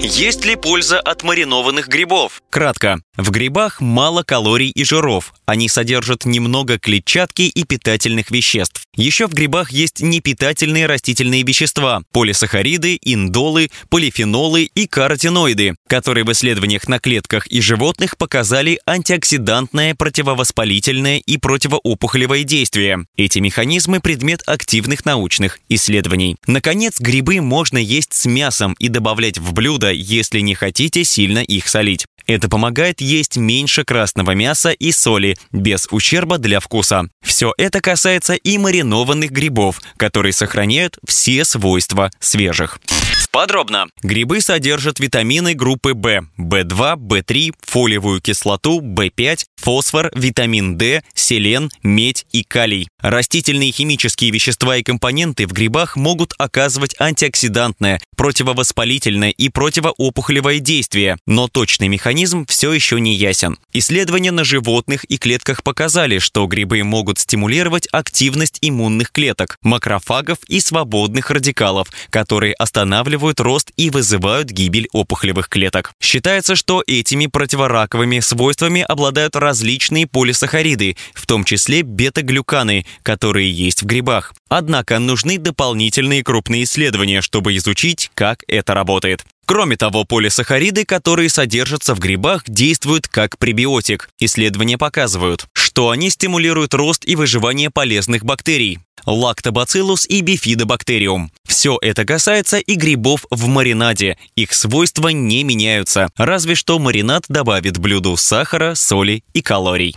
Есть ли польза от маринованных грибов? Кратко. В грибах мало калорий и жиров. Они содержат немного клетчатки и питательных веществ. Еще в грибах есть непитательные растительные вещества – полисахариды, индолы, полифенолы и каротиноиды, которые в исследованиях на клетках и животных показали антиоксидантное, противовоспалительное и противоопухолевое действие. Эти механизмы – предмет активных научных исследований. Наконец, грибы можно есть с мясом и добавлять в блюдо, если не хотите сильно их солить. Это помогает есть меньше красного мяса и соли, без ущерба для вкуса. Все это касается и маринованных грибов, которые сохраняют все свойства свежих. Подробно. Грибы содержат витамины группы В, В2, В3, фолиевую кислоту, В5, фосфор, витамин D, селен, медь и калий. Растительные химические вещества и компоненты в грибах могут оказывать антиоксидантное, противовоспалительное и противоопухолевое действие, но точный механизм все еще не ясен. Исследования на животных и клетках показали, что грибы могут стимулировать активность иммунных клеток, макрофагов и свободных радикалов, которые останавливают рост и вызывают гибель опухолевых клеток. Считается, что этими противораковыми свойствами обладают различные полисахариды, в том числе бета-глюканы, которые есть в грибах. Однако нужны дополнительные крупные исследования, чтобы изучить, как это работает. Кроме того, полисахариды, которые содержатся в грибах, действуют как пребиотик. Исследования показывают, что они стимулируют рост и выживание полезных бактерий лактобациллус и бифидобактериум. Все это касается и грибов в маринаде. Их свойства не меняются, разве что маринад добавит блюду сахара, соли и калорий.